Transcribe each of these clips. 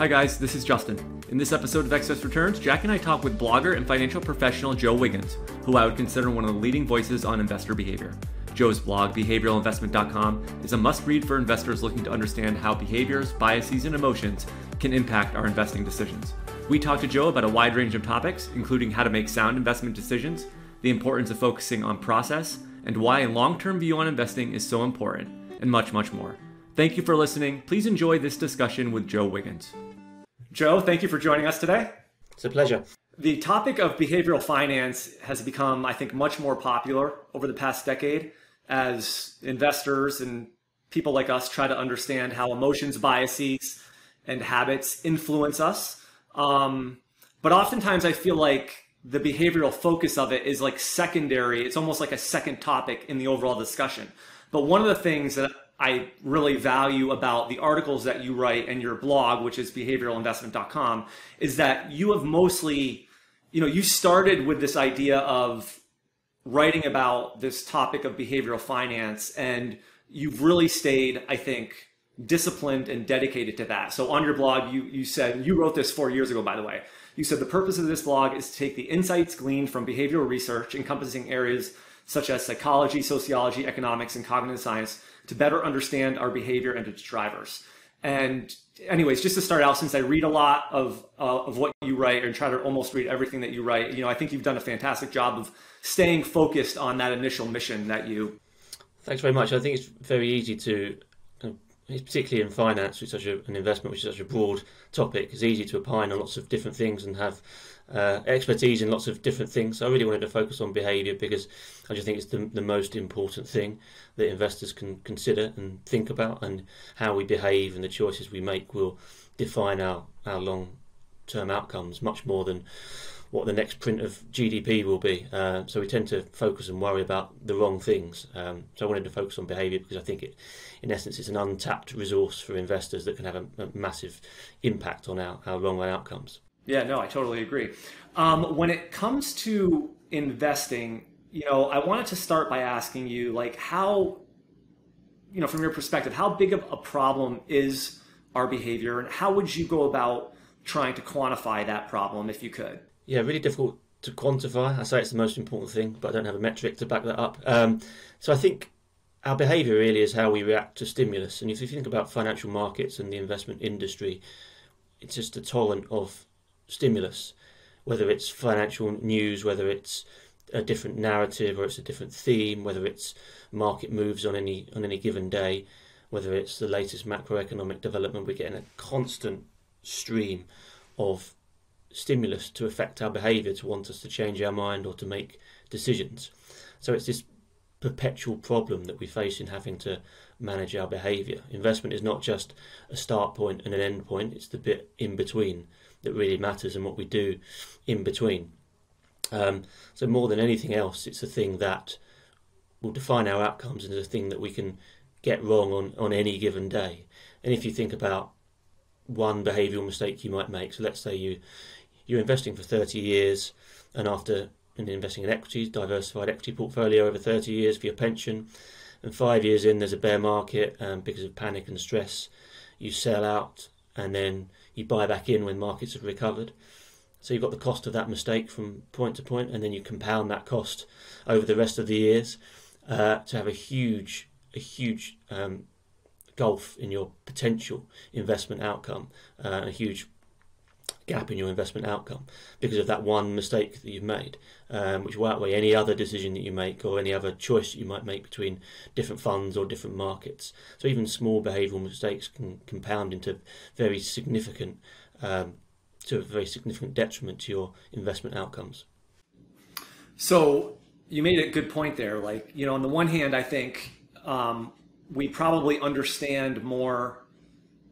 Hi, guys, this is Justin. In this episode of Excess Returns, Jack and I talk with blogger and financial professional Joe Wiggins, who I would consider one of the leading voices on investor behavior. Joe's blog, behavioralinvestment.com, is a must read for investors looking to understand how behaviors, biases, and emotions can impact our investing decisions. We talk to Joe about a wide range of topics, including how to make sound investment decisions, the importance of focusing on process, and why a long term view on investing is so important, and much, much more. Thank you for listening. Please enjoy this discussion with Joe Wiggins. Joe, thank you for joining us today. It's a pleasure. The topic of behavioral finance has become, I think, much more popular over the past decade as investors and people like us try to understand how emotions, biases, and habits influence us. Um, but oftentimes, I feel like the behavioral focus of it is like secondary. It's almost like a second topic in the overall discussion. But one of the things that I really value about the articles that you write and your blog, which is behavioralinvestment.com, is that you have mostly, you know, you started with this idea of writing about this topic of behavioral finance and you've really stayed, I think, disciplined and dedicated to that. So on your blog, you you said you wrote this four years ago, by the way. You said the purpose of this blog is to take the insights gleaned from behavioral research encompassing areas such as psychology, sociology, economics, and cognitive science to better understand our behavior and its drivers. And anyways, just to start out, since I read a lot of uh, of what you write and try to almost read everything that you write, you know, I think you've done a fantastic job of staying focused on that initial mission that you. Thanks very much. I think it's very easy to, particularly in finance, which is such a, an investment, which is such a broad topic, it's easy to opine on lots of different things and have uh, expertise in lots of different things. So I really wanted to focus on behaviour because I just think it's the, the most important thing that investors can consider and think about, and how we behave and the choices we make will define our, our long term outcomes much more than what the next print of GDP will be. Uh, so we tend to focus and worry about the wrong things. Um, so I wanted to focus on behaviour because I think it, in essence, it's an untapped resource for investors that can have a, a massive impact on our, our long run outcomes. Yeah, no, I totally agree. Um, when it comes to investing, you know, I wanted to start by asking you, like, how, you know, from your perspective, how big of a problem is our behavior, and how would you go about trying to quantify that problem if you could? Yeah, really difficult to quantify. I say it's the most important thing, but I don't have a metric to back that up. Um, so I think our behavior really is how we react to stimulus. And if you think about financial markets and the investment industry, it's just a torrent of stimulus, whether it's financial news, whether it's a different narrative or it's a different theme, whether it's market moves on any on any given day, whether it's the latest macroeconomic development, we're getting a constant stream of stimulus to affect our behaviour, to want us to change our mind or to make decisions. So it's this perpetual problem that we face in having to manage our behaviour. Investment is not just a start point and an end point, it's the bit in between that really matters and what we do in between. Um, so more than anything else, it's a thing that will define our outcomes and is a thing that we can get wrong on, on any given day. And if you think about one behavioural mistake you might make, so let's say you you're investing for 30 years, and after investing in equities, diversified equity portfolio over 30 years for your pension, and five years in there's a bear market um, because of panic and stress, you sell out, and then you buy back in when markets have recovered. So you've got the cost of that mistake from point to point, and then you compound that cost over the rest of the years uh, to have a huge, a huge um, gulf in your potential investment outcome, uh, a huge gap in your investment outcome because of that one mistake that you've made, um, which will outweigh any other decision that you make or any other choice that you might make between different funds or different markets. So even small behavioural mistakes can compound into very significant, um, to a very significant detriment to your investment outcomes. So you made a good point there. Like you know, on the one hand, I think um, we probably understand more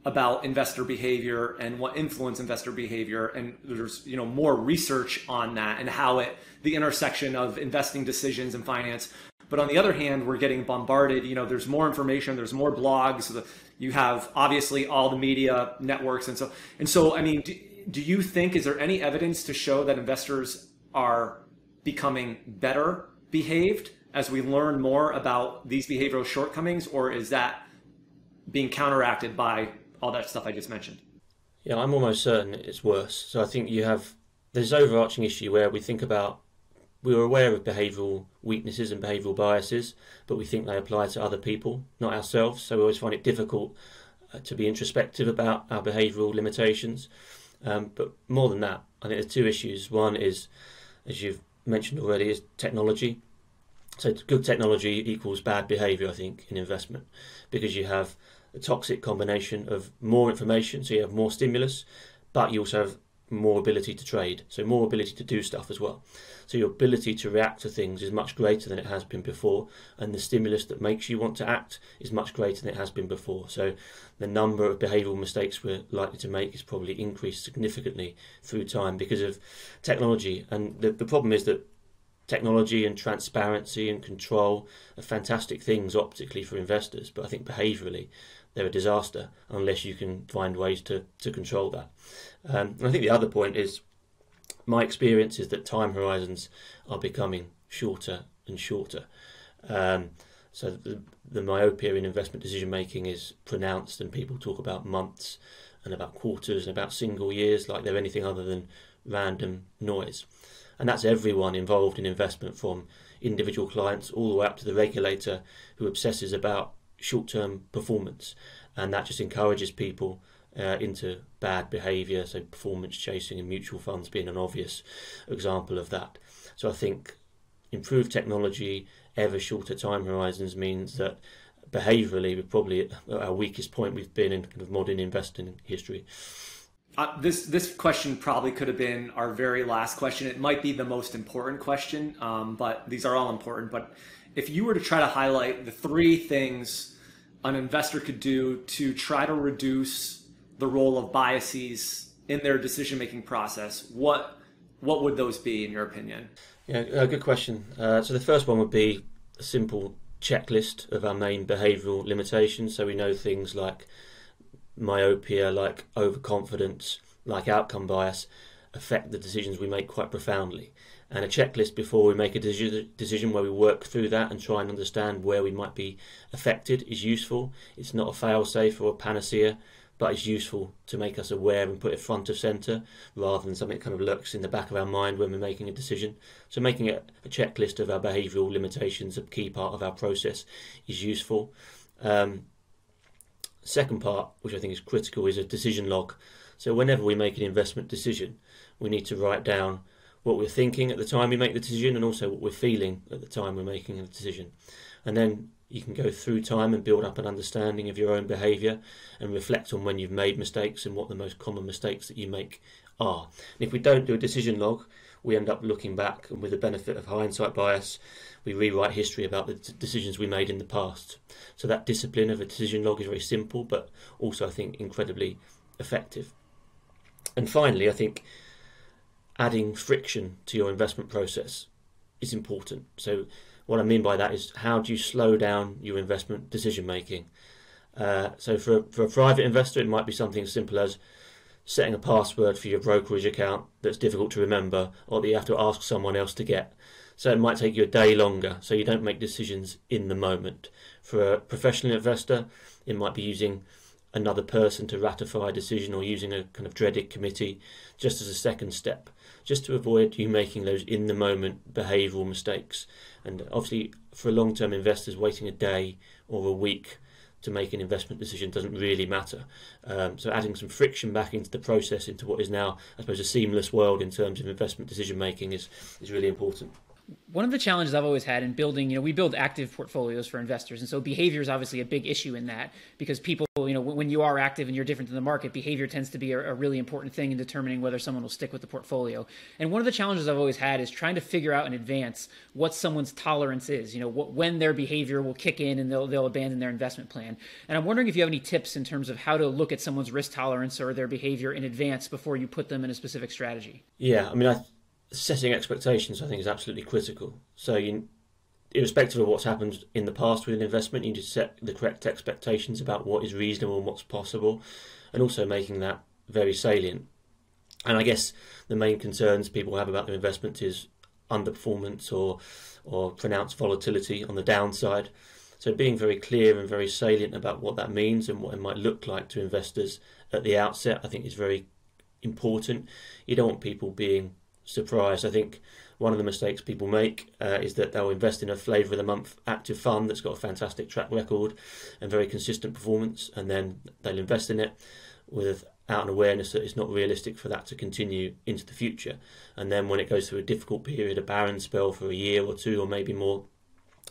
about investor behavior and what influence investor behavior and there's you know more research on that and how it the intersection of investing decisions and finance. But on the other hand we're getting bombarded you know there's more information there's more blogs you have obviously all the media networks and so and so i mean do, do you think is there any evidence to show that investors are becoming better behaved as we learn more about these behavioral shortcomings or is that being counteracted by all that stuff I just mentioned. Yeah, I'm almost certain it's worse. So I think you have this overarching issue where we think about we're aware of behavioural weaknesses and behavioural biases, but we think they apply to other people, not ourselves. So we always find it difficult uh, to be introspective about our behavioural limitations. Um, but more than that, I think there's two issues. One is, as you've mentioned already, is technology. So good technology equals bad behaviour, I think, in investment, because you have a toxic combination of more information, so you have more stimulus, but you also have more ability to trade, so more ability to do stuff as well. So your ability to react to things is much greater than it has been before, and the stimulus that makes you want to act is much greater than it has been before. So the number of behavioural mistakes we're likely to make is probably increased significantly through time because of technology. And the, the problem is that technology and transparency and control are fantastic things optically for investors, but I think behaviourally they're a disaster unless you can find ways to, to control that. Um, I think the other point is my experience is that time horizons are becoming shorter and shorter. Um, so the, the myopia in investment decision making is pronounced, and people talk about months and about quarters and about single years like they're anything other than random noise. And that's everyone involved in investment from individual clients all the way up to the regulator who obsesses about short term performance, and that just encourages people uh, into bad behaviour. So, performance chasing and mutual funds being an obvious example of that. So, I think improved technology, ever shorter time horizons means that behaviourally we're probably at our weakest point we've been in kind of modern investing history. Uh, this this question probably could have been our very last question. It might be the most important question, um, but these are all important. But if you were to try to highlight the three things an investor could do to try to reduce the role of biases in their decision making process, what what would those be in your opinion? Yeah, uh, good question. Uh, so the first one would be a simple checklist of our main behavioural limitations. So we know things like myopia, like overconfidence, like outcome bias, affect the decisions we make quite profoundly and a checklist before we make a decision where we work through that and try and understand where we might be affected is useful. It's not a fail-safe or a panacea, but it's useful to make us aware and put it front of centre rather than something that kind of lurks in the back of our mind when we're making a decision. So making a, checklist of our behavioural limitations, a key part of our process, is useful. Um, second part, which I think is critical, is a decision log. So whenever we make an investment decision, we need to write down what we're thinking at the time we make the decision and also what we're feeling at the time we're making a decision. And then you can go through time and build up an understanding of your own behaviour and reflect on when you've made mistakes and what the most common mistakes that you make are. And if we don't do a decision log, we end up looking back and with the benefit of hindsight bias, we rewrite history about the decisions we made in the past. So that discipline of a decision log is very simple, but also I think incredibly effective. And finally, I think adding friction to your investment process is important. So, what I mean by that is how do you slow down your investment decision making? Uh, so, for for a private investor, it might be something as simple as setting a password for your brokerage account that's difficult to remember or that you have to ask someone else to get. So, it might take you a day longer, so you don't make decisions in the moment. For a professional investor, it might be using another person to ratify a decision or using a kind of dreaded committee just as a second step, just to avoid you making those in the moment behavioural mistakes. And obviously, for long term investors, waiting a day or a week to make an investment decision doesn't really matter. Um, so, adding some friction back into the process, into what is now, I suppose, a seamless world in terms of investment decision making is, is really important. One of the challenges I've always had in building, you know, we build active portfolios for investors. And so behavior is obviously a big issue in that because people, you know, when you are active and you're different than the market, behavior tends to be a, a, really important thing in determining whether someone will stick with the portfolio. And one of the challenges I've always had is trying to figure out in advance what someone's tolerance is, you know, what, when their behavior will kick in and they'll, they'll abandon their investment plan. And I'm wondering if you have any tips in terms of how to look at someone's risk tolerance or their behavior in advance before you put them in a specific strategy. Yeah. I mean, I, setting expectations, I think, is absolutely critical. So, you, irrespective of what's happened in the past with an investment, you need to set the correct expectations about what is reasonable and what's possible, and also making that very salient. And I guess the main concerns people have about their investment is underperformance or or pronounced volatility on the downside. So being very clear and very salient about what that means and what it might look like to investors at the outset, I think is very important. You don't want people being surprised. I think one of the mistakes people make uh, is that they'll invest in a flavour of the month active fund that's got a fantastic track record and very consistent performance, and then they'll invest in it without an awareness that it's not realistic for that to continue into the future. And then when it goes through a difficult period, a barren spell for a year or two, or maybe more,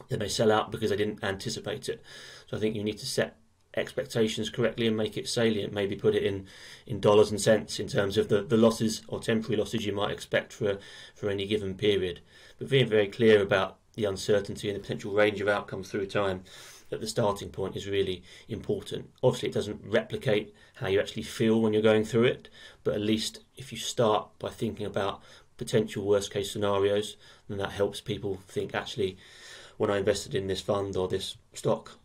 they sell out because they didn't anticipate it. So I think you need to set expectations correctly and make it salient. Maybe put it in, in dollars and cents in terms of the, the losses or temporary losses you might expect for for any given period. But being very clear about the uncertainty and the potential range of outcomes through time at the starting point is really important. Obviously, it doesn't replicate how you actually feel when you're going through it, but at least if you start by thinking about potential worst case scenarios, then that helps people think actually, when I invested in this fund or this stock,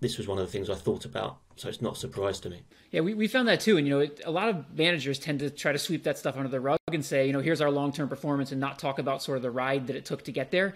this was one of the things I thought about. So it's not a surprise to me. Yeah, we, we found that too. And, you know, it, a lot of managers tend to try to sweep that stuff under the rug and say, you know, here's our long term performance and not talk about sort of the ride that it took to get there.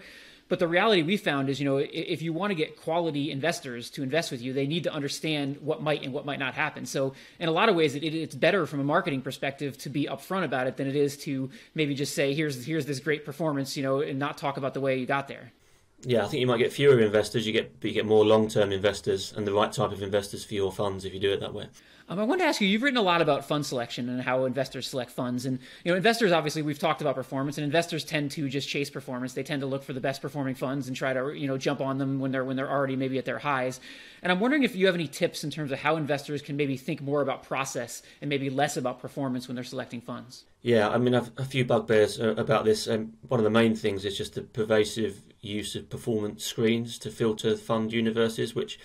But the reality we found is, you know, if you want to get quality investors to invest with you, they need to understand what might and what might not happen. So, in a lot of ways, it, it's better from a marketing perspective to be upfront about it than it is to maybe just say, "Here's here's this great performance," you know, and not talk about the way you got there yeah, I think you might get fewer investors. You get you get more long term investors and the right type of investors for your funds if you do it that way. Um, I wanted to ask you. You've written a lot about fund selection and how investors select funds, and you know, investors obviously we've talked about performance, and investors tend to just chase performance. They tend to look for the best performing funds and try to you know jump on them when they're when they're already maybe at their highs. And I'm wondering if you have any tips in terms of how investors can maybe think more about process and maybe less about performance when they're selecting funds. Yeah, I mean, I've a few bugbears uh, about this. Um, one of the main things is just the pervasive use of performance screens to filter fund universes, which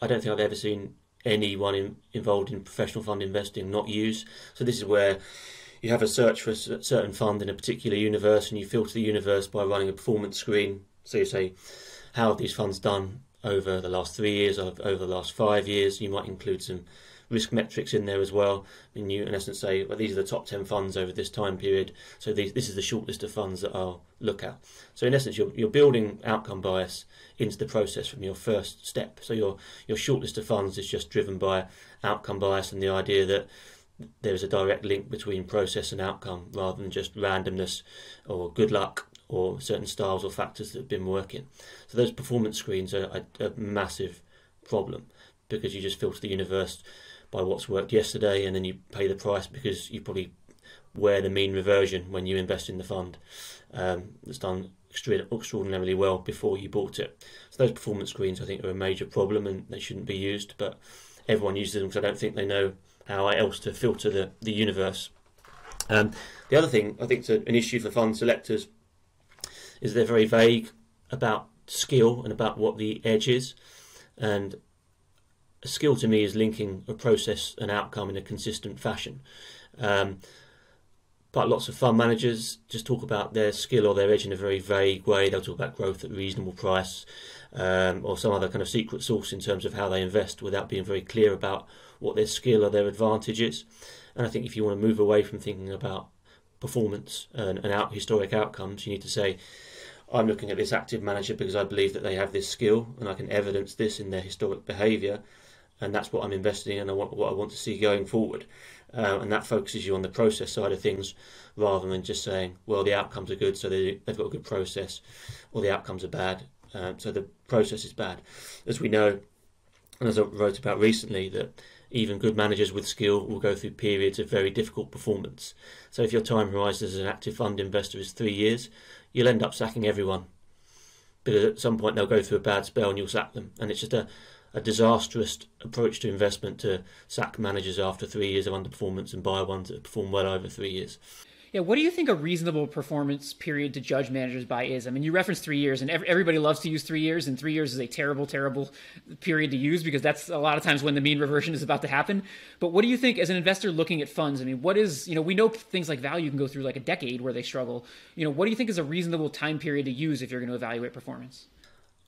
I don't think I've ever seen anyone in, involved in professional fund investing not use. So this is where you have a search for a certain fund in a particular universe, and you filter the universe by running a performance screen. So you say, how have these funds done over the last three years, over the last five years? You might include some risk metrics in there as well. Mean, you in essence say, well, these are the top 10 funds over this time period. So these, this is the short list of funds that I'll look at. So in essence, you're, you're building outcome bias into the process from your first step. So your, your short list of funds is just driven by outcome bias and the idea that there is a direct link between process and outcome rather than just randomness or good luck or certain styles or factors that have been working. So those performance screens are a, a massive problem because you just filter the universe by what's worked yesterday, and then you pay the price because you probably wear the mean reversion when you invest in the fund um, that's done extraordinarily well before you bought it. So those performance screens, I think, are a major problem and they shouldn't be used. But everyone uses them because I don't think they know how else to filter the the universe. Um, the other thing I think is an issue for fund selectors is they're very vague about skill and about what the edge is, and a skill to me is linking a process and outcome in a consistent fashion. Um, but lots of fund managers just talk about their skill or their edge in a very vague way. They'll talk about growth at reasonable price um, or some other kind of secret sauce in terms of how they invest without being very clear about what their skill or their advantage is. And I think if you want to move away from thinking about performance and, and out historic outcomes, you need to say, I'm looking at this active manager because I believe that they have this skill and I can evidence this in their historic behaviour and that's what I'm investing in and what, what I want to see going forward. Uh, and that focuses you on the process side of things rather than just saying, well, the outcomes are good, so they, they've got a good process, or the outcomes are bad, uh, so the process is bad. As we know, and as I wrote about recently, that even good managers with skill will go through periods of very difficult performance. So if your time horizon as an active fund investor is three years, you'll end up sacking everyone because at some point they'll go through a bad spell and you'll sack them. And it's just a, a disastrous approach to investment to sack managers after three years of underperformance and buy ones that perform well over three years. Yeah, what do you think a reasonable performance period to judge managers by is? I mean, you referenced three years, and everybody loves to use three years, and three years is a terrible, terrible period to use because that's a lot of times when the mean reversion is about to happen. But what do you think, as an investor looking at funds? I mean, what is you know we know things like value can go through like a decade where they struggle. You know, what do you think is a reasonable time period to use if you're going to evaluate performance?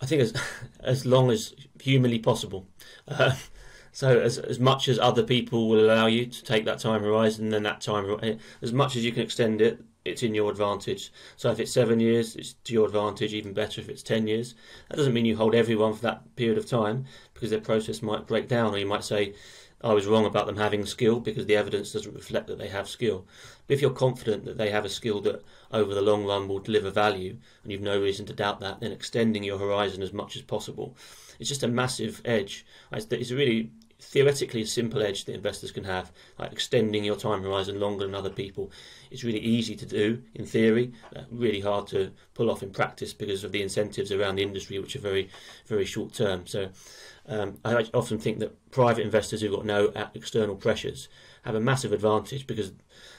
I think as as long as humanly possible. Uh, so as as much as other people will allow you to take that time horizon, then that time eh, as much as you can extend it, it's in your advantage. So if it's seven years, it's to your advantage. Even better if it's ten years. That doesn't mean you hold everyone for that period of time because their process might break down, or you might say, "I was wrong about them having skill because the evidence doesn't reflect that they have skill." But if you're confident that they have a skill that over the long run will deliver value, and you've no reason to doubt that, then extending your horizon as much as possible. It's just a massive edge. It's really theoretically a simple edge that investors can have, like extending your time horizon longer than other people. It's really easy to do in theory, uh, really hard to pull off in practice because of the incentives around the industry, which are very, very short term. So um, I often think that private investors who've got no external pressures have a massive advantage because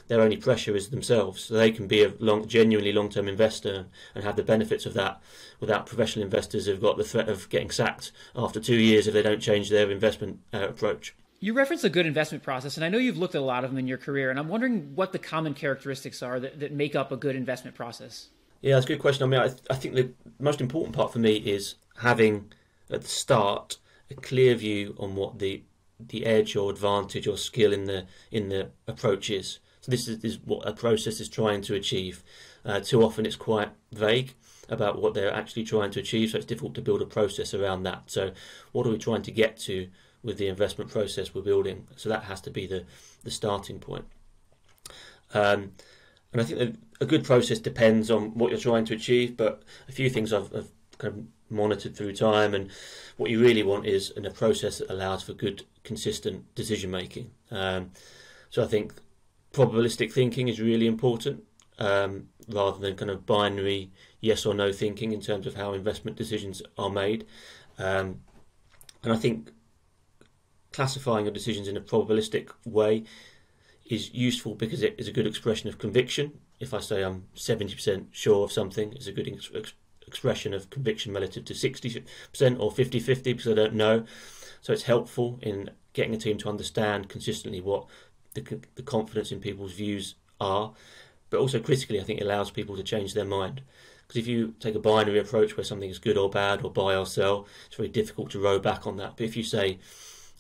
their only pressure is themselves. So they can be a long, genuinely long-term investor and have the benefits of that without professional investors who've got the threat of getting sacked after two years if they don't change their investment uh, approach. You referenced a good investment process, and I know you've looked at a lot of them in your career, and I'm wondering what the common characteristics are that, that make up a good investment process. Yeah, that's a good question. I mean, I, I think the most important part for me is having at the start a clear view on what the the edge or advantage or skill in the in the approach is. So this is, is what a process is trying to achieve. Uh, too often it's quite vague about what they're actually trying to achieve, so it's difficult to build a process around that. So what are we trying to get to with the investment process we're building? So that has to be the, the starting point. Um, and I think a good process depends on what you're trying to achieve, but a few things I've, I've kind of monitored through time, and what you really want is in a process that allows for good, consistent decision making. Um, so I think probabilistic thinking is really important um, rather than kind of binary yes or no thinking in terms of how investment decisions are made. Um, and I think classifying your decisions in a probabilistic way is useful because it is a good expression of conviction. If I say I'm 70% sure of something, it's a good ex- expression of conviction relative to 60% or 50 50 because I don't know. So it's helpful in getting a team to understand consistently what the, the confidence in people's views are, but also critically, I think it allows people to change their mind. Because if you take a binary approach where something is good or bad or buy or sell, it's very difficult to row back on that. But if you say,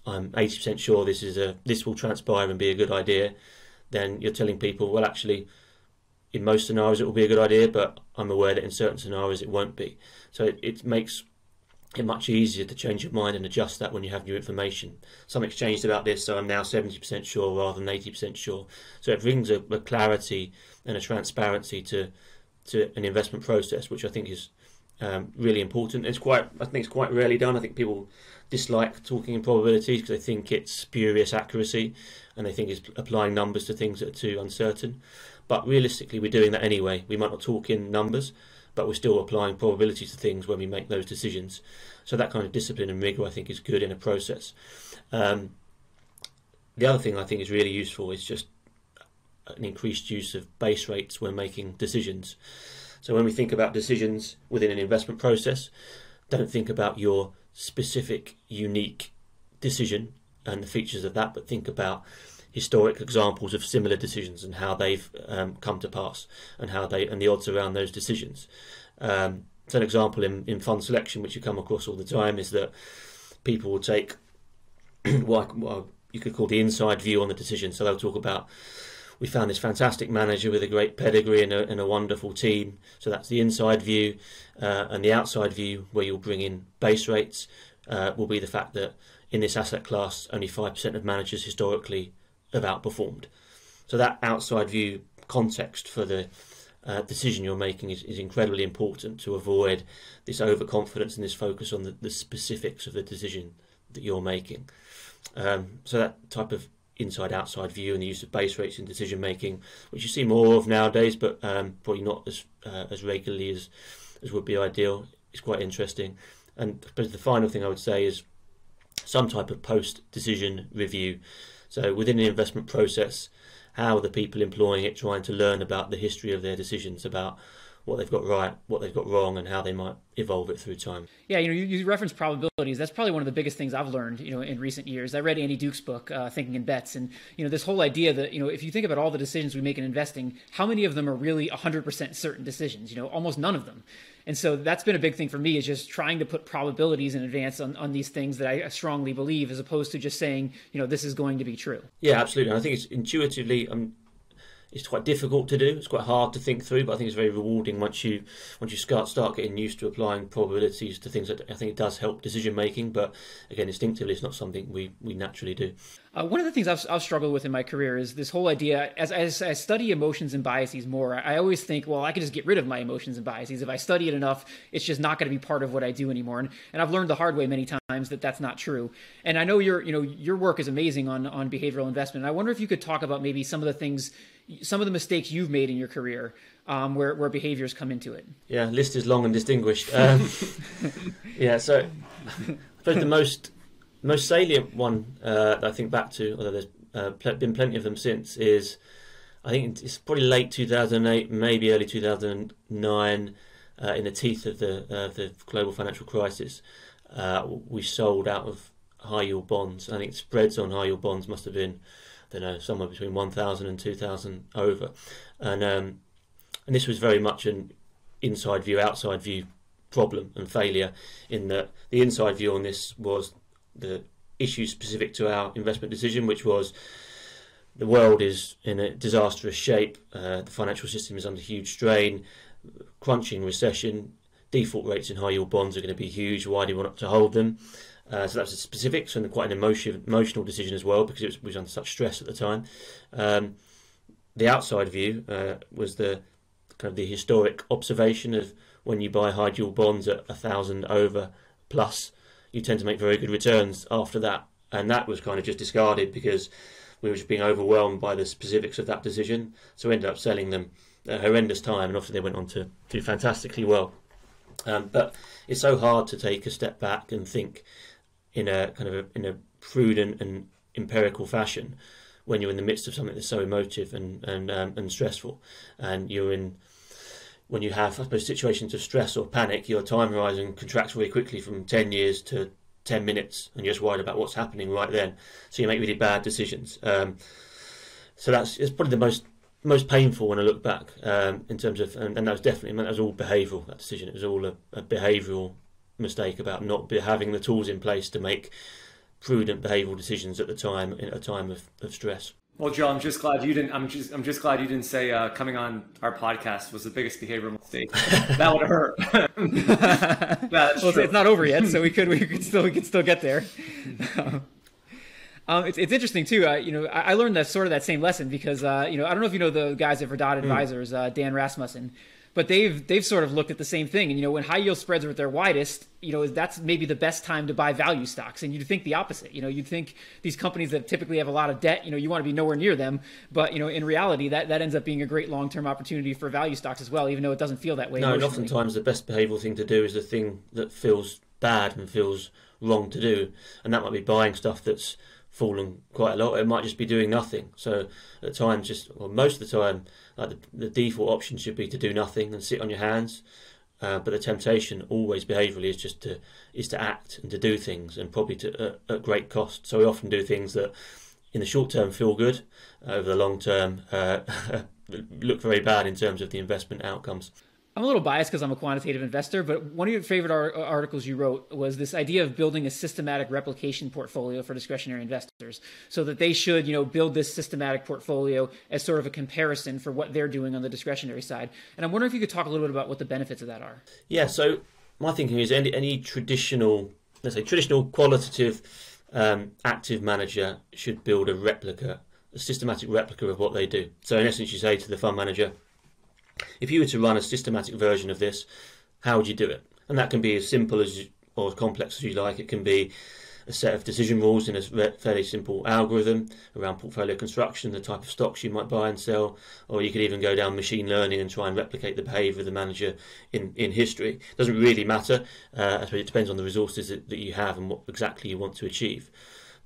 I'm 80% sure this is a this will transpire and be a good idea, then you're telling people, well, actually, in most scenarios it will be a good idea, but I'm aware that in certain scenarios it won't be. So it, it makes it much easier to change your mind and adjust that when you have new information. Some changed about this, so I'm now 70% sure rather than 80% sure. So it brings a, a, clarity and a transparency to to an investment process, which I think is um, really important. It's quite, I think it's quite rarely done. I think people dislike talking in probabilities because they think it's spurious accuracy and they think it's applying numbers to things that are too uncertain. But realistically, we're doing that anyway. We might not talk in numbers but we're still applying probability to things when we make those decisions. So that kind of discipline and rigor, I think, is good in a process. Um, the other thing I think is really useful is just an increased use of base rates when making decisions. So when we think about decisions within an investment process, don't think about your specific, unique decision and the features of that, but think about historic examples of similar decisions and how they've um, come to pass and how they and the odds around those decisions. Um, so an example in, in fund selection, which you come across all the time, is that people will take what, what you could call the inside view on the decision. So they'll talk about we found this fantastic manager with a great pedigree and a, and a wonderful team. So that's the inside view, uh, and the outside view, where you'll bring in base rates, uh, will be the fact that in this asset class, only five percent of managers historically have outperformed. So that outside view context for the uh, decision you're making is, is incredibly important to avoid this overconfidence and this focus on the, the specifics of the decision that you're making. Um, so that type of inside outside view and the use of base rates in decision making, which you see more of nowadays, but um, probably not as uh, as regularly as as would be ideal, is quite interesting. And the final thing I would say is some type of post decision review. So within the investment process, how are the people employing it trying to learn about the history of their decisions, about what they've got right, what they've got wrong, and how they might evolve it through time. Yeah, you know, you, you reference probabilities. That's probably one of the biggest things I've learned, you know, in recent years. I read Annie Duke's book, uh, Thinking in Bets, and you know, this whole idea that you know, if you think about all the decisions we make in investing, how many of them are really 100% certain decisions? You know, almost none of them. And so that's been a big thing for me is just trying to put probabilities in advance on, on these things that I strongly believe, as opposed to just saying, you know, this is going to be true. Yeah, absolutely. And I think it's intuitively, um, it's quite difficult to do. It's quite hard to think through, but I think it's very rewarding once you once you start start getting used to applying probabilities to things. That I think it does help decision making, but again, instinctively, it's not something we we naturally do. Uh, one of the things I've, I've, struggled with in my career is this whole idea. As, as I study emotions and biases more, I always think, well, I can just get rid of my emotions and biases. If I study it enough, it's just not going to be part of what I do anymore. And, and I've learned the hard way many times that that's not true. And I know your, you know, your work is amazing on on behavioral investment. And I wonder if you could talk about maybe some of the things, some of the mistakes you've made in your career um, where where behaviors come into it. Yeah, list is long and distinguished. Um, yeah, so suppose the most most salient one uh, that I think back to, although there's uh, been plenty of them since, is I think it's probably late 2008, maybe early 2009, uh, in the teeth of the the global financial crisis. Uh, we sold out of high yield bonds. I think spreads on high yield bonds must have been, I don't know, somewhere between 1,000 and 2,000 over, and um, and this was very much an inside view, outside view problem and failure. In that the inside view on this was the issue specific to our investment decision, which was the world is in a disastrous shape, uh, the financial system is under huge strain, crunching recession, default rates in high yield bonds are going to be huge. Why do you want to hold them? Uh, so that's the specifics and quite an emotion, emotional decision as well because it was, was under such stress at the time. Um, the outside view uh, was the kind of the historic observation of when you buy high yield bonds at a thousand over plus, you tend to make very good returns after that. And that was kind of just discarded because we were just being overwhelmed by the specifics of that decision. So we ended up selling them a horrendous time, and obviously they went on to do fantastically well. Um, but it's so hard to take a step back and think in a kind of a, in a prudent and empirical fashion when you're in the midst of something that's so emotive and and um, and stressful, and you're in when you have, I suppose, situations of stress or panic, your time horizon contracts really quickly from 10 years to 10 minutes, and you're just worried about what's happening right then. So you make really bad decisions. Um, so that's it's probably the most most painful when I look back um, in terms of, and, and, that was definitely that was all behavioural. That decision, it was all a, a behavioural mistake about not having the tools in place to make prudent behavioural decisions at the time in a time of, of stress. Well, Joe, I'm just glad you didn't. I'm just. I'm just glad you didn't say uh, coming on our podcast was the biggest behavioral mistake. that would hurt. well, it's not over yet, so we could. We could still. We could still get there. Um, it's, it's interesting too. Uh, you know, I, I, learned that sort of that same lesson because uh, you know I don't know if you know the guys at Verdad hmm. Advisors, mm. Dan Rasmussen but they've they've sort of looked at the same thing. And you know, when high yield spreads are at their widest, you know, that's maybe the best time to buy value stocks. And you'd think the opposite. You know, you'd think these companies that typically have a lot of debt, you know, you want to be nowhere near them. But you know, in reality, that that ends up being a great long term opportunity for value stocks as well, even though it doesn't feel that way. No, and oftentimes the best behavioural thing to do is the thing that feels bad and feels wrong to do, and that might be buying stuff that's fallen quite a lot. It might just be doing nothing. So at times, just or most of the time, like the, the default option should be to do nothing and sit on your hands. Uh, but the temptation always behaviourally is just to is to act and to do things and probably to uh, at great cost. So we often do things that in the short term feel good, over the long term uh, look very bad in terms of the investment outcomes. I'm a little biased because I'm a quantitative investor, but one of your favorite ar- articles you wrote was this idea of building a systematic replication portfolio for discretionary investors, so that they should, you know, build this systematic portfolio as sort of a comparison for what they're doing on the discretionary side. And I'm wondering if you could talk a little bit about what the benefits of that are. Yeah. So my thinking is any any traditional, let's say traditional qualitative um, active manager should build a replica, a systematic replica of what they do. So in essence, you say to the fund manager if you were to run a systematic version of this, how would you do it? And that can be as simple as or as complex as you like. It can be a set of decision rules in a fairly simple algorithm around portfolio construction, the type of stocks you might buy and sell, or you could even go down machine learning and try and replicate the behaviour of the manager in, in history. It doesn't really matter. Uh, I suppose it depends on the resources that, that you have and what exactly you want to achieve.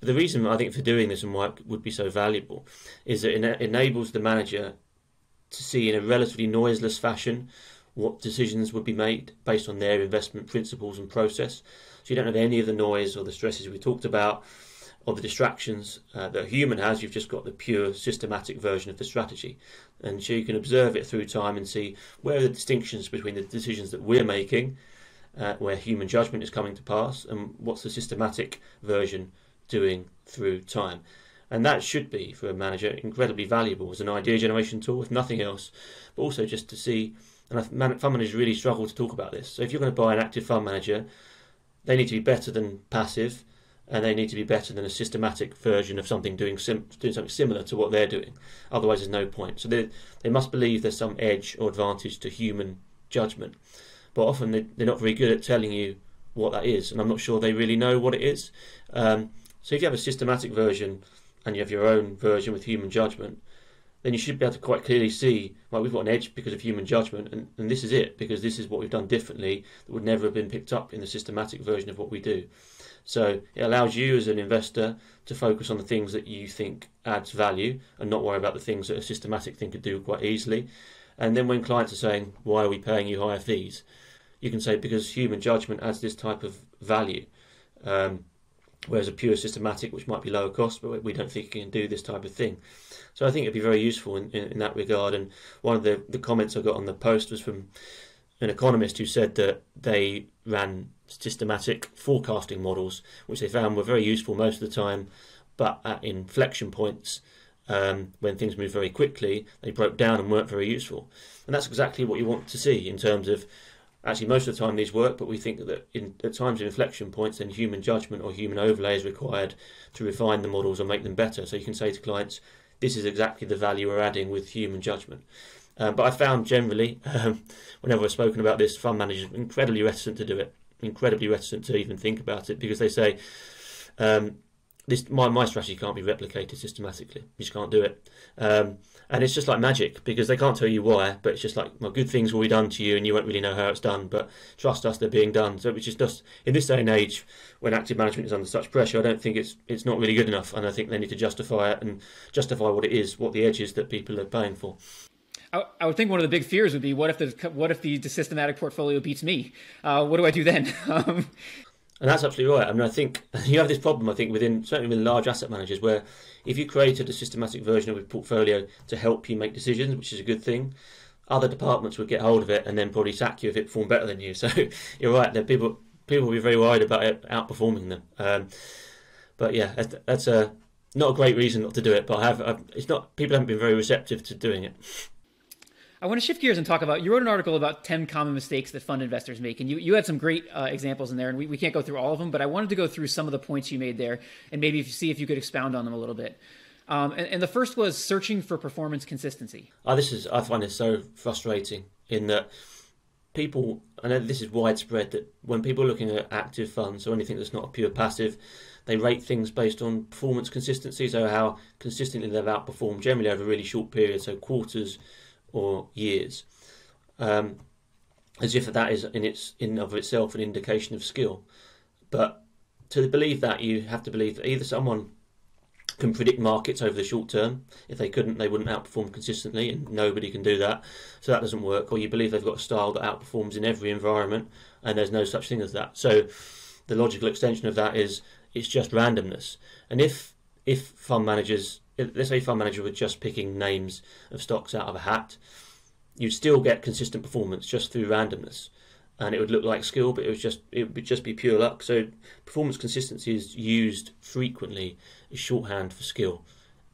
But the reason I think for doing this and why it would be so valuable is that it enables the manager to see in a relatively noiseless fashion what decisions would be made based on their investment principles and process. So you don't have any of the noise or the stresses we talked about or the distractions uh, that a human has. You've just got the pure systematic version of the strategy. And so you can observe it through time and see where are the distinctions between the decisions that we're making, uh, where human judgment is coming to pass, and what's the systematic version doing through time. And that should be, for a manager, incredibly valuable as an idea generation tool, if nothing else, but also just to see. And fund managers really struggle to talk about this. So if you're going to buy an active fund manager, they need to be better than passive, and they need to be better than a systematic version of something doing sim- doing something similar to what they're doing. Otherwise, there's no point. So they they must believe there's some edge or advantage to human judgment, but often they, they're not very good at telling you what that is, and I'm not sure they really know what it is. Um, so if you have a systematic version and you have your own version with human judgment, then you should be able to quite clearly see, well, we've got an edge because of human judgment, and, and this is it, because this is what we've done differently that would never have been picked up in the systematic version of what we do. So it allows you as an investor to focus on the things that you think adds value and not worry about the things that a systematic thing could do quite easily. And then when clients are saying, why are we paying you higher fees? You can say, because human judgment adds this type of value. Um, whereas a pure systematic, which might be lower cost, but we don't think it can do this type of thing. So I think it'd be very useful in, in, in, that regard. And one of the, the comments I got on the post was from an economist who said that they ran systematic forecasting models, which they found were very useful most of the time, but at inflection points, um, when things move very quickly, they broke down and weren't very useful. And that's exactly what you want to see in terms of actually most of the time these work, but we think that in, at times inflection points, then human judgment or human overlay is required to refine the models or make them better. So you can say to clients, this is exactly the value we're adding with human judgment. Um, but I found generally, um, whenever I've spoken about this, fund managers are incredibly reticent to do it, incredibly reticent to even think about it because they say, um, this my, my strategy can't be replicated systematically. You just can't do it. Um, and it's just like magic because they can't tell you why, but it's just like, well, good things will be done to you and you won't really know how it's done, but trust us, they're being done. So it's just, in this day and age, when active management is under such pressure, I don't think it's it's not really good enough. And I think they need to justify it and justify what it is, what the edge is that people are paying for. I, I would think one of the big fears would be what if the what if the systematic portfolio beats me? Uh, what do I do then? And that's absolutely right. I mean, I think you have this problem. I think within certainly with large asset managers, where if you created a systematic version of a portfolio to help you make decisions, which is a good thing, other departments would get hold of it and then probably sack you if it performed better than you. So you're right. That people people will be very worried about it outperforming them. Um, but yeah, that's, that's, a not a great reason not to do it. But I have I've, it's not people haven't been very receptive to doing it. I want to shift gears and talk about. You wrote an article about 10 common mistakes that fund investors make, and you, you had some great uh, examples in there, and we, we can't go through all of them, but I wanted to go through some of the points you made there and maybe see if you could expound on them a little bit. Um, and, and, the first was searching for performance consistency. Oh, this is, I find it so frustrating in that people, I know this is widespread, that when people are looking at active funds or anything that's not a pure passive, they rate things based on performance consistency, so how consistently they've outperformed generally over a really short period, so quarters or years, um, as if that is in its in of itself an indication of skill. But to believe that, you have to believe that either someone can predict markets over the short term. If they couldn't, they wouldn't outperform consistently, and nobody can do that. So that doesn't work. Or you believe they've got a style that outperforms in every environment, and there's no such thing as that. So the logical extension of that is it's just randomness. And if if fund managers let's say fund manager were just picking names of stocks out of a hat, you'd still get consistent performance just through randomness, and it would look like skill, but it was just it would just be pure luck. So performance consistency is used frequently as shorthand for skill,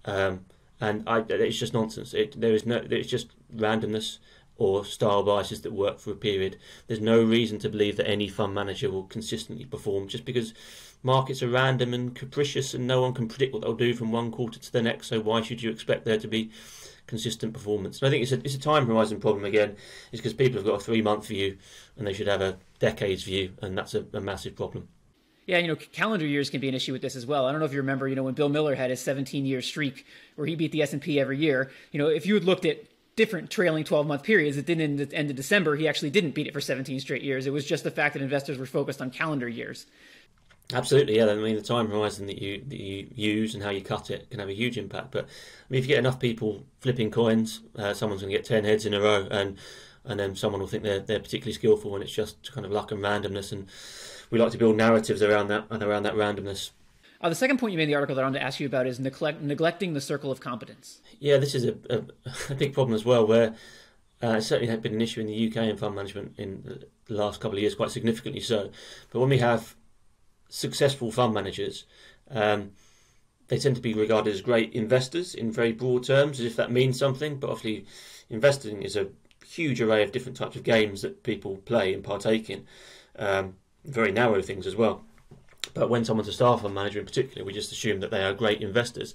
um, and I, it's just nonsense. It, there is no it's just randomness or style biases that work for a period. There's no reason to believe that any fund manager will consistently perform just because markets are random and capricious and no one can predict what they'll do from one quarter to the next. So why should you expect there to be consistent performance? And I think it's a, it's a time horizon problem again. It's because people have got a three month view and they should have a decades view, and that's a, a massive problem. Yeah, you know, calendar years can be an issue with this as well. I don't know if you remember, you know, when Bill Miller had his 17-year streak where he beat the S&P every year. You know, if you had looked at different trailing 12 month periods. It didn't end end of December. He actually didn't beat it for 17 straight years. It was just the fact that investors were focused on calendar years. Absolutely, yeah. I mean, the time horizon that you that you use and how you cut it can have a huge impact. But I mean, if you get enough people flipping coins, uh, someone's going to get ten heads in a row, and and then someone will think they're they're particularly skillful, and it's just kind of luck and randomness. And we like to build narratives around that and around that randomness. Uh, the second point you made in the article that I wanted to ask you about is neglect, neglecting the circle of competence. Yeah, this is a, a, a big problem as well, where uh, it's certainly been an issue in the UK in fund management in the last couple of years, quite significantly so. But when we have successful fund managers, um, they tend to be regarded as great investors in very broad terms, as if that means something. But obviously, investing is a huge array of different types of games that people play and partake in, um, very narrow things as well. But when someone's a star fund manager in particular, we just assume that they are great investors,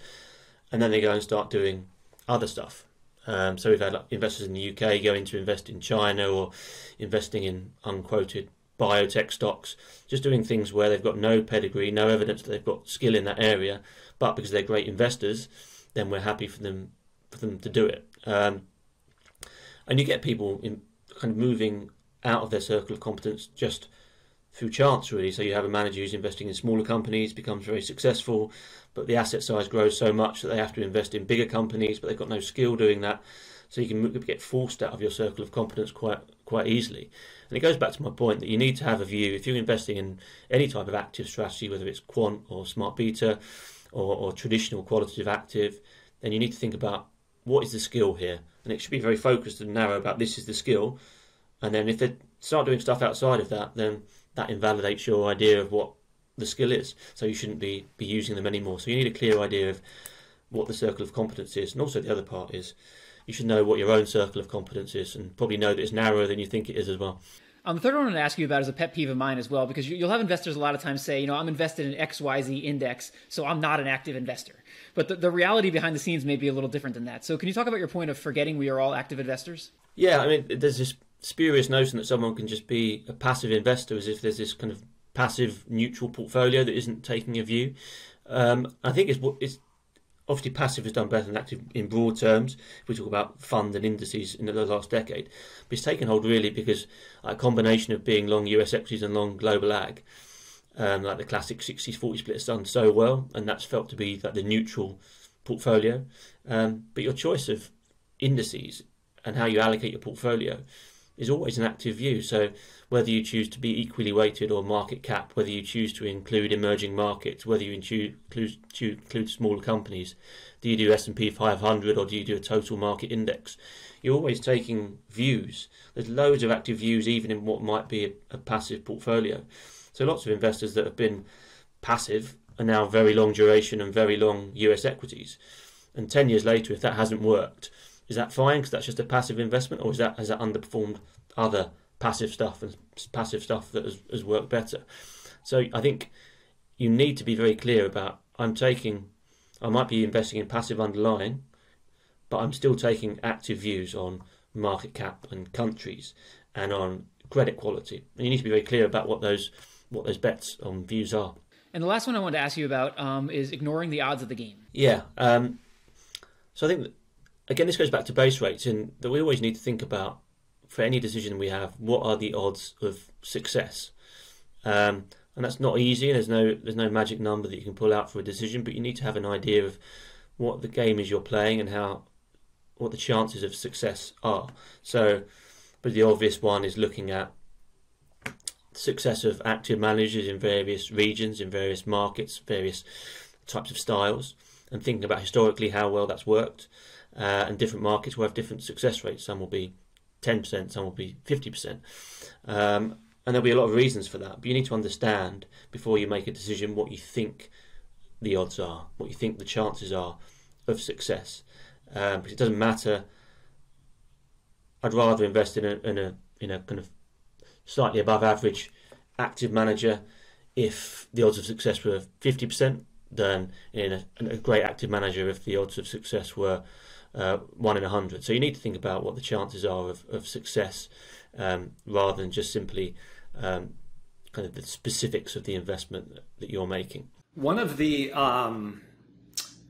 and then they go and start doing other stuff. Um, so we've had investors in the UK going to invest in China or investing in unquoted biotech stocks, just doing things where they've got no pedigree, no evidence that they've got skill in that area, but because they're great investors, then we're happy for them for them to do it. Um, and you get people in, kind of moving out of their circle of competence just through chance, really. So you have a manager who's investing in smaller companies, becomes very successful, but the asset size grows so much that they have to invest in bigger companies, but they've got no skill doing that. So you can get forced out of your circle of competence quite quite easily. And it goes back to my point that you need to have a view if you're investing in any type of active strategy, whether it's quant or smart beta or, or traditional qualitative active, then you need to think about what is the skill here, and it should be very focused and narrow about this is the skill. And then if they start doing stuff outside of that, then that invalidates your idea of what the skill is. So you shouldn't be, be using them anymore. So you need a clear idea of what the circle of competence is. And also the other part is you should know what your own circle of competence is and probably know that it's narrower than you think it is as well. Um, the third one I want to ask you about is a pet peeve of mine as well, because you'll have investors a lot of times say, you know, I'm invested in XYZ index, so I'm not an active investor. But the, the reality behind the scenes may be a little different than that. So can you talk about your point of forgetting we are all active investors? Yeah, I mean, there's this spurious notion that someone can just be a passive investor as if there's this kind of passive neutral portfolio that isn't taking a view. Um, I think it's it's obviously passive has done better than active in broad terms. If we talk about fund and indices in the last decade, but it's taken hold really because a combination of being long US equities and long global agg, um, like the classic 60-40 split has done so well, and that's felt to be like the neutral portfolio. Um, but your choice of indices and how you allocate your portfolio is always an active view. So whether you choose to be equally weighted or market cap, whether you choose to include emerging markets, whether you include, include smaller companies, do you do S&P 500 or do you do a total market index? You're always taking views. There's loads of active views even in what might be a, a passive portfolio. So lots of investors that have been passive are now very long duration and very long US equities. And 10 years later, if that hasn't worked, is that fine because that's just a passive investment, or is that has that underperformed other passive stuff and passive stuff that has, has worked better? So I think you need to be very clear about I'm taking, I might be investing in passive underlying, but I'm still taking active views on market cap and countries and on credit quality. And you need to be very clear about what those what those bets on views are. And the last one I wanted to ask you about um, is ignoring the odds of the game. Yeah. Um, so I think again, this goes back to base rates, and that we always need to think about for any decision we have, what are the odds of success? Um, and that's not easy. There's no there's no magic number that you can pull out for a decision, but you need to have an idea of what the game is you're playing and how what the chances of success are. So, but the obvious one is looking at success of active managers in various regions, in various markets, various types of styles, and thinking about historically how well that's worked uh, and different markets will have different success rates. Some will be 10%, some will be 50%. Um, and there'll be a lot of reasons for that. But you need to understand before you make a decision what you think the odds are, what you think the chances are of success. Um, because it doesn't matter. I'd rather invest in a, in a in a kind of slightly above average active manager if the odds of success were 50% than in a, in a great active manager if the odds of success were uh, one in a hundred. So you need to think about what the chances are of, of success um, rather than just simply um, kind of the specifics of the investment that you're making. One of the, um,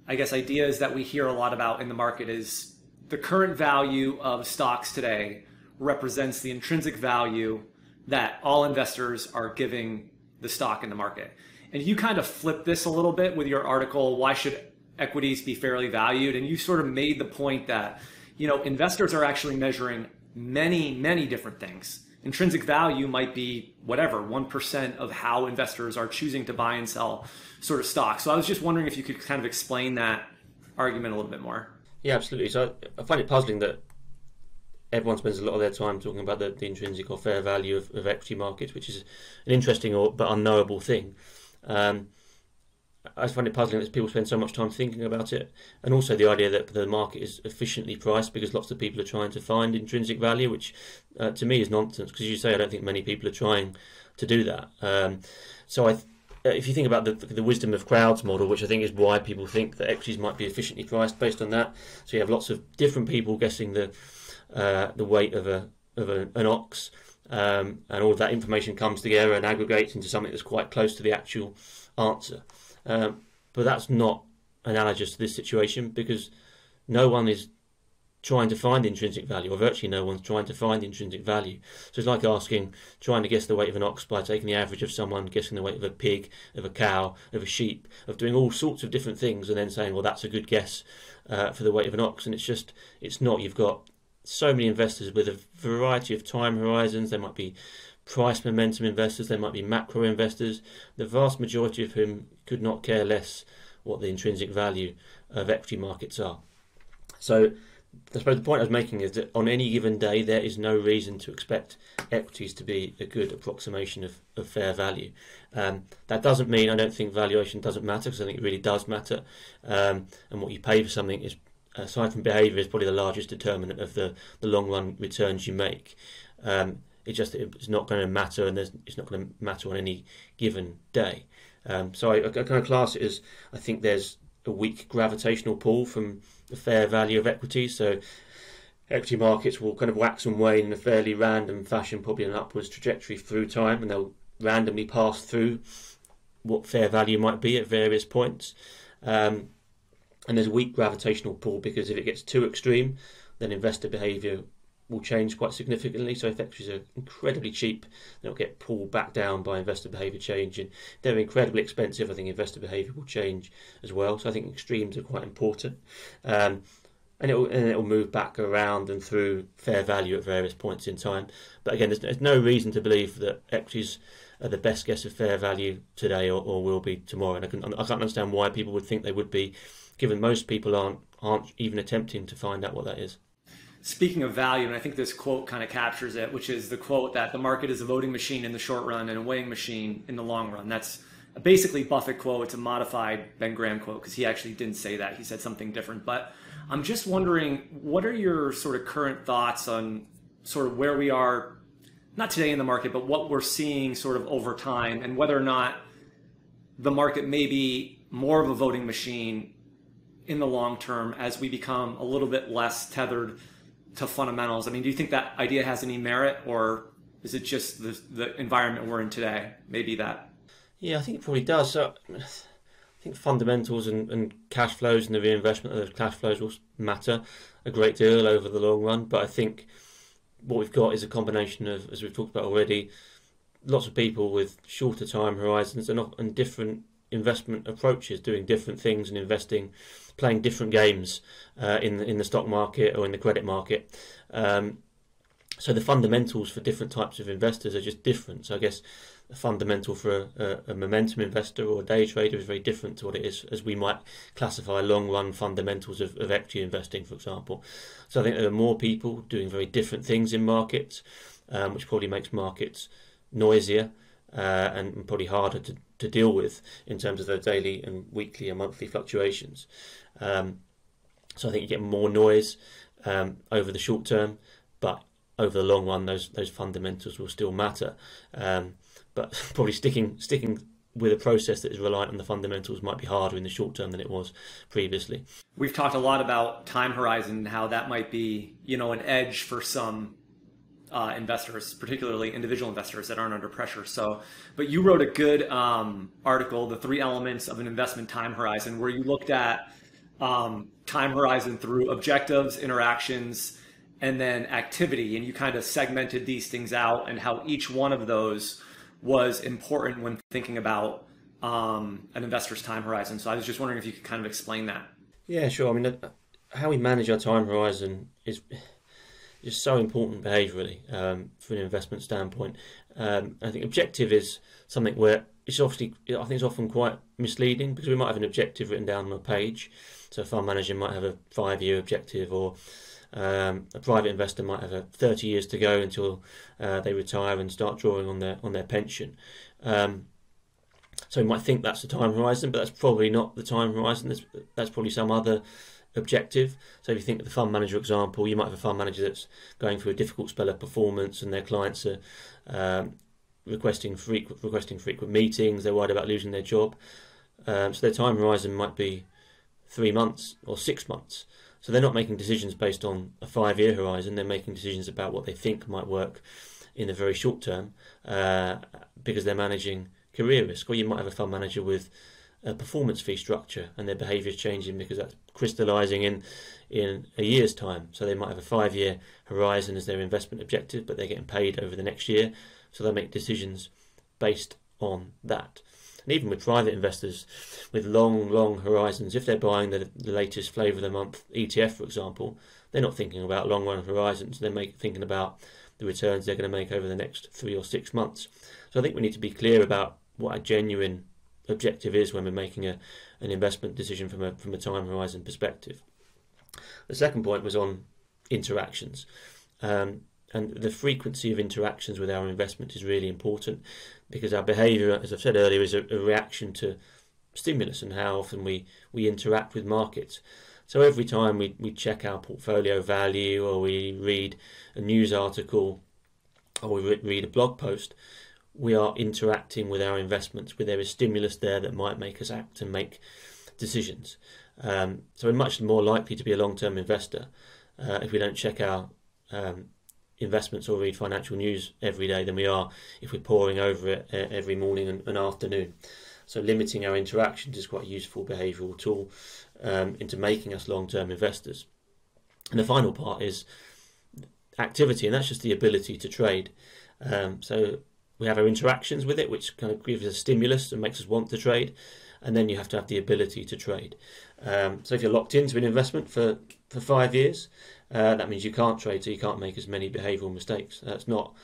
I guess, ideas that we hear a lot about in the market is the current value of stocks today represents the intrinsic value that all investors are giving the stock in the market. And you kind of flip this a little bit with your article, Why Should Equities Be Fairly Valued? And you sort of made the point that, you know, investors are actually measuring many, many different things. Intrinsic value might be whatever, 1% of how investors are choosing to buy and sell sort of stocks. So I was just wondering if you could kind of explain that argument a little bit more. Yeah, absolutely. So I find it puzzling that everyone spends a lot of their time talking about the, the intrinsic or fair value of, of, equity markets, which is an interesting or, but unknowable thing. Um, I find it puzzling that people spend so much time thinking about it, and also the idea that the market is efficiently priced because lots of people are trying to find intrinsic value, which uh, to me is nonsense. Because you say, I don't think many people are trying to do that. Um, so I, uh, if you think about the, the wisdom of crowds model, which I think is why people think that equities might be efficiently priced based on that. So you have lots of different people guessing the uh, the weight of a of a, an ox, um, and all of that information comes together and aggregates into something that's quite close to the actual answer. Um, but that's not analogous to this situation because no one is trying to find intrinsic value, or virtually no one's trying to find intrinsic value. So it's like asking, trying to guess the weight of an ox by taking the average of someone guessing the weight of a pig, of a cow, of a sheep, of doing all sorts of different things, and then saying, well, that's a good guess uh, for the weight of an ox. And it's just, it's not. You've got so many investors with a variety of time horizons. They might be price momentum investors, they might be macro investors, the vast majority of whom could not care less what the intrinsic value of equity markets are. So, I suppose the point I was making is that on any given day, there is no reason to expect equities to be a good approximation of, of fair value. Um, that doesn't mean I don't think valuation doesn't matter, because I think it really does matter. Um, and what you pay for something is aside from behaviour, is probably the largest determinant of the, the long run returns you make. Um, it just it's not going to matter, and it's not going to matter on any given day. Um, so I, I, kind of class it as I think there's a weak gravitational pull from the fair value of equity. So equity markets will kind of wax and wane in a fairly random fashion, probably an upwards trajectory through time, and they'll randomly pass through what fair value might be at various points. Um, and there's a weak gravitational pull because if it gets too extreme, then investor behaviour will change quite significantly. So if equities are incredibly cheap, they'll get pulled back down by investor behaviour change. And they're incredibly expensive, I think investor behaviour will change as well. So I think extremes are quite important. Um, and it'll, and it'll move back around and through fair value at various points in time. But again, there's, there's no reason to believe that equities are the best guess of fair value today or, or will be tomorrow. And I, can, I can't understand why people would think they would be given most people aren't aren't even attempting to find out what that is. Speaking of value, and I think this quote kind of captures it, which is the quote that the market is a voting machine in the short run and a weighing machine in the long run. That's basically Buffett quote. It's a modified Ben Graham quote because he actually didn't say that. He said something different. But I'm just wondering, what are your sort of current thoughts on sort of where we are, not today in the market, but what we're seeing sort of over time, and whether or not the market may be more of a voting machine in the long term as we become a little bit less tethered to fundamentals. I mean, do you think that idea has any merit, or is it just the, the environment we're in today? Maybe that. Yeah, I think it probably does. So, I think fundamentals and, and cash flows and the reinvestment of those cash flows will matter a great deal over the long run. But I think what we've got is a combination of, as we've talked about already, lots of people with shorter time horizons and, and different investment approaches, doing different things and investing playing different games uh, in the, in the stock market or in the credit market. Um, so the fundamentals for different types of investors are just different. So I guess a fundamental for a, a, momentum investor or a day trader is very different to what it is as we might classify long run fundamentals of, of equity investing, for example. So I think there are more people doing very different things in markets, um, which probably makes markets noisier uh, and probably harder to, to deal with in terms of the daily and weekly and monthly fluctuations. Um, so I think you get more noise um, over the short term, but over the long run, those those fundamentals will still matter. Um, but probably sticking sticking with a process that is reliant on the fundamentals might be harder in the short term than it was previously. We've talked a lot about time horizon and how that might be, you know, an edge for some uh, investors, particularly individual investors that aren't under pressure. So, but you wrote a good um, article, "The Three Elements of an Investment Time Horizon," where you looked at um, time horizon through objectives, interactions, and then activity, and you kind of segmented these things out and how each one of those was important when thinking about um, an investor's time horizon. So, I was just wondering if you could kind of explain that. Yeah, sure. I mean, how we manage our time horizon is is so important behaviourally um, from an investment standpoint. Um, I think objective is something where it's obviously I think it's often quite misleading because we might have an objective written down on a page. So a fund manager might have a five year objective, or um, a private investor might have a 30 years to go until uh, they retire and start drawing on their on their pension. Um, so you might think that's the time horizon, but that's probably not the time horizon. That's, that's probably some other objective. So if you think of the fund manager example, you might have a fund manager that's going through a difficult spell of performance, and their clients are um, requesting frequent requesting frequent meetings. They're worried about losing their job, um, so their time horizon might be three months or six months. So they're not making decisions based on a five-year horizon. They're making decisions about what they think might work in the very short term uh, because they're managing career risk. Or you might have a fund manager with a performance fee structure and their behaviour is changing because that's crystallising in in a year's time. So they might have a five year horizon as their investment objective, but they're getting paid over the next year. So they make decisions based on that. And even with private investors with long, long horizons, if they're buying the, the latest flavour of the month ETF, for example, they're not thinking about long run horizons. They're make, thinking about the returns they're going to make over the next three or six months. So I think we need to be clear about what a genuine objective is when we're making a, an investment decision from a, from a time horizon perspective. The second point was on interactions. Um, and the frequency of interactions with our investment is really important because our behaviour, as I've said earlier, is a, a reaction to stimulus and how often we, we interact with markets. So every time we, we check our portfolio value or we read a news article or we read a blog post, we are interacting with our investments, where there is stimulus there that might make us act and make decisions. Um, so we're much more likely to be a long-term investor uh, if we don't check our um, investments or read financial news every day than we are if we're poring over it uh, every morning and, and, afternoon. So limiting our interactions is quite a useful behavioural tool um, into making us long-term investors. And the final part is activity, and that's just the ability to trade. Um, so we have our interactions with it, which kind of gives us a stimulus and makes us want to trade. And then you have to have the ability to trade. Um, so if you're locked into an investment for, for five years, uh, that means you can't trade, so you can't make as many behavioural mistakes. That's not.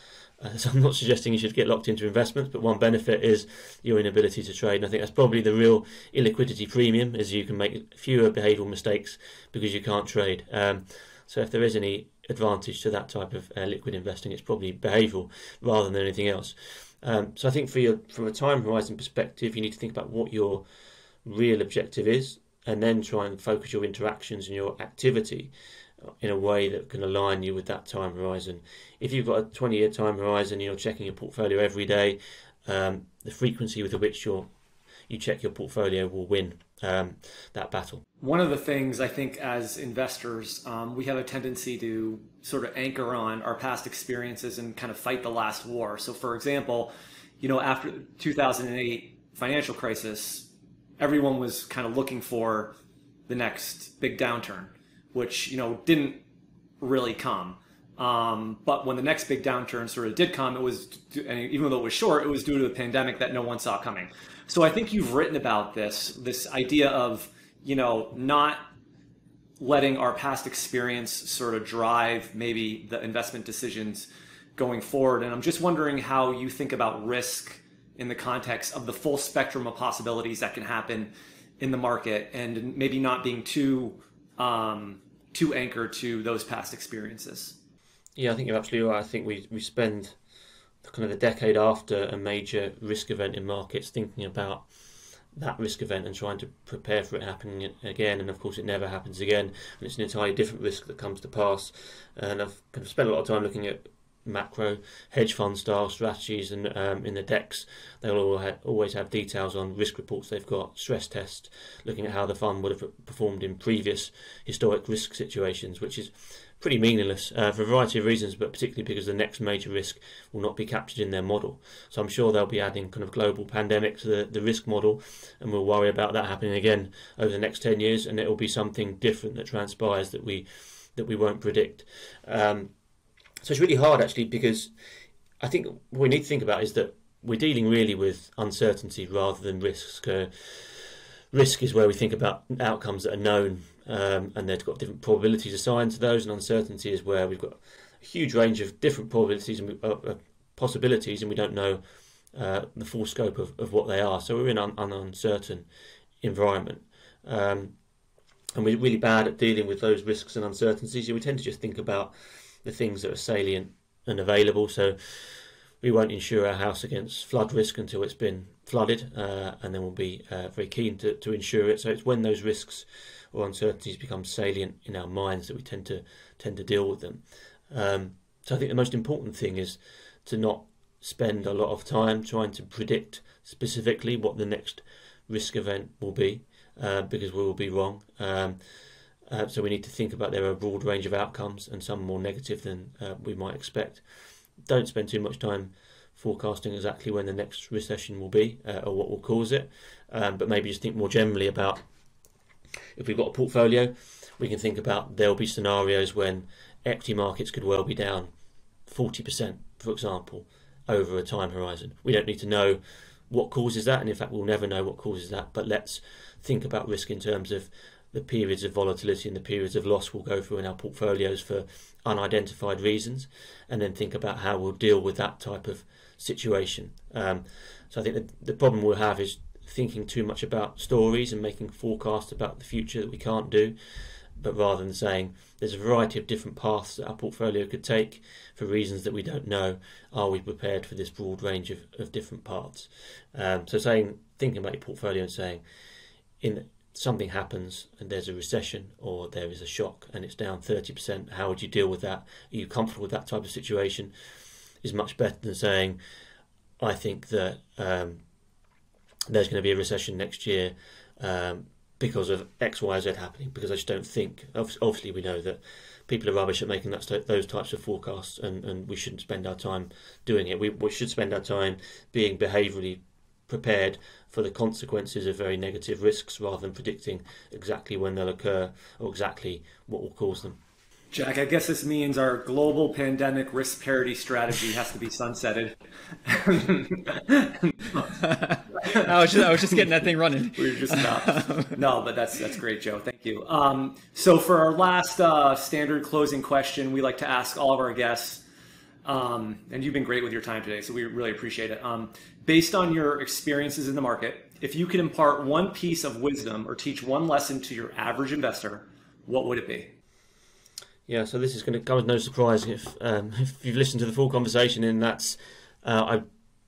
Uh, so I'm not suggesting you should get locked into investments, but one benefit is your inability to trade. And I think that's probably the real illiquidity premium, is you can make fewer behavioural mistakes because you can't trade. Um, so if there is any advantage to that type of uh, liquid investing. It's probably behavioural rather than anything else. Um, so I think for your from a time horizon perspective, you need to think about what your real objective is, and then try and focus your interactions and your activity in a way that can align you with that time horizon. If you've got a 20 year time horizon you're checking your portfolio every day, um, the frequency with which you check your portfolio will win um, that battle. One of the things I think as investors, um, we have a tendency to sort of anchor on our past experiences and kind of fight the last war. So, for example, you know, after 2008 financial crisis, everyone was kind of looking for the next big downturn, which you know didn't really come. Um, but when the next big downturn sort of did come, it was, even though it was short, it was due to a pandemic that no one saw coming. So I think you've written about this, this idea of, you know, not letting our past experience sort of drive maybe the investment decisions going forward. And I'm just wondering how you think about risk in the context of the full spectrum of possibilities that can happen in the market and maybe not being too um, too anchored to those past experiences. Yeah, I think you're absolutely right. I think we, we spend kind of a decade after a major risk event in markets, thinking about that risk event and trying to prepare for it happening again. And of course, it never happens again, and it's an entirely different risk that comes to pass. And I've kind of spent a lot of time looking at macro hedge fund style strategies, and um, in the decks they'll always have details on risk reports they've got, stress tests, looking at how the fund would have performed in previous historic risk situations, which is pretty meaningless uh, for a variety of reasons, but particularly because the next major risk will not be captured in their model. So I'm sure they'll be adding kind of global pandemic to the, the risk model, and we'll worry about that happening again over the next 10 years, and it will be something different that transpires that we that we won't predict. Um, so it's really hard actually because I think what we need to think about is that we're dealing really with uncertainty rather than risks. Uh, risk is where we think about outcomes that are known um, and they've got different probabilities assigned to those, and uncertainty is where we've got a huge range of different probabilities and uh, uh, possibilities, and we don't know uh, the full scope of, of what they are. So we're in an, an uncertain environment. Um, and we're really bad at dealing with those risks and uncertainties. We tend to just think about the things that are salient and available. So we won't insure our house against flood risk until it's been flooded, uh, and then we'll be uh, very keen to, to insure it. So it's when those risks or uncertainties become salient in our minds that we tend to tend to deal with them. Um, so I think the most important thing is to not spend a lot of time trying to predict specifically what the next risk event will be, uh, because we will be wrong. Um, uh, so we need to think about there are a broad range of outcomes and some more negative than uh, we might expect. Don't spend too much time forecasting exactly when the next recession will be uh, or what will cause it, um, but maybe just think more generally about if we've got a portfolio, we can think about there'll be scenarios when equity markets could well be down 40%, for example, over a time horizon. We don't need to know what causes that, and in fact, we'll never know what causes that, but let's think about risk in terms of the periods of volatility and the periods of loss we'll go through in our portfolios for unidentified reasons, and then think about how we'll deal with that type of situation. Um, so I think the, the problem we'll have is thinking too much about stories and making forecasts about the future that we can't do, but rather than saying there's a variety of different paths that our portfolio could take for reasons that we don't know, are we prepared for this broad range of, of different paths? Um, so saying, thinking about your portfolio and saying, in something happens and there's a recession or there is a shock and it's down 30%, how would you deal with that? Are you comfortable with that type of situation? Is much better than saying, I think that um, there's going to be a recession next year um, because of X, Y, Z happening. Because I just don't think. Obviously, we know that people are rubbish at making that those types of forecasts, and, and we shouldn't spend our time doing it. We, we should spend our time being behaviourally prepared for the consequences of very negative risks rather than predicting exactly when they'll occur or exactly what will cause them. Jack, I guess this means our global pandemic risk parity strategy has to be sunsetted. I was just I was just getting that thing running. We are just not. No, but that's that's great, Joe. Thank you. Um, so for our last uh, standard closing question, we like to ask all of our guests, um, and you've been great with your time today, so we really appreciate it. Um, based on your experiences in the market, if you could impart one piece of wisdom or teach one lesson to your average investor, what would it be? Yeah, so this is going to come as no surprise if um, if you've listened to the full conversation, and that's uh, I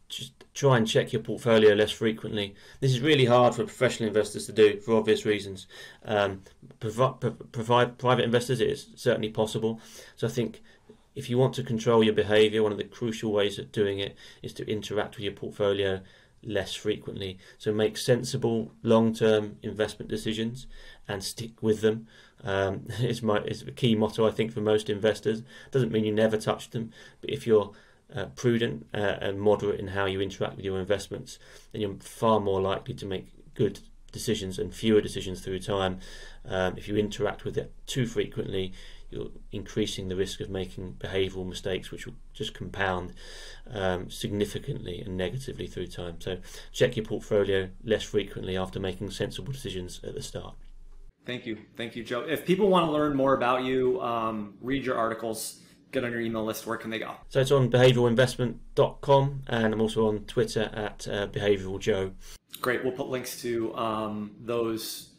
just try and check your portfolio less frequently. This is really hard for professional investors to do for obvious reasons. Um, provide, provide private investors, it is certainly possible. So I think if you want to control your behaviour, one of the crucial ways of doing it is to interact with your portfolio less frequently. So make sensible long-term investment decisions and stick with them. Um, it's my it's a key motto I think for most investors. Doesn't mean you never touch them, but if you're uh, prudent uh, and moderate in how you interact with your investments, then you're far more likely to make good decisions and fewer decisions through time. Um, if you interact with it too frequently, you're increasing the risk of making behavioural mistakes, which will just compound um, significantly and negatively through time. So check your portfolio less frequently after making sensible decisions at the start. Thank you. Thank you, Joe. If people want to learn more about you, um, read your articles, get on your email list, where can they go? So it's on behaviouralinvestment.com and I'm also on Twitter at uh, behaviouraljoe. Great. We'll put links to um, those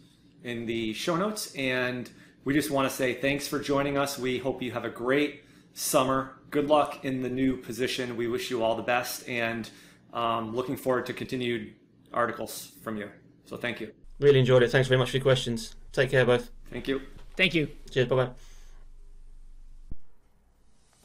in the show notes. And we just want to say thanks for joining us. We hope you have a great summer. Good luck in the new position. We wish you all the best and um, looking forward to continued articles from you. So thank you. Really enjoyed it. Thanks very much for your questions. Take care, both. Thank you. Thank you. Cheers. Bye bye.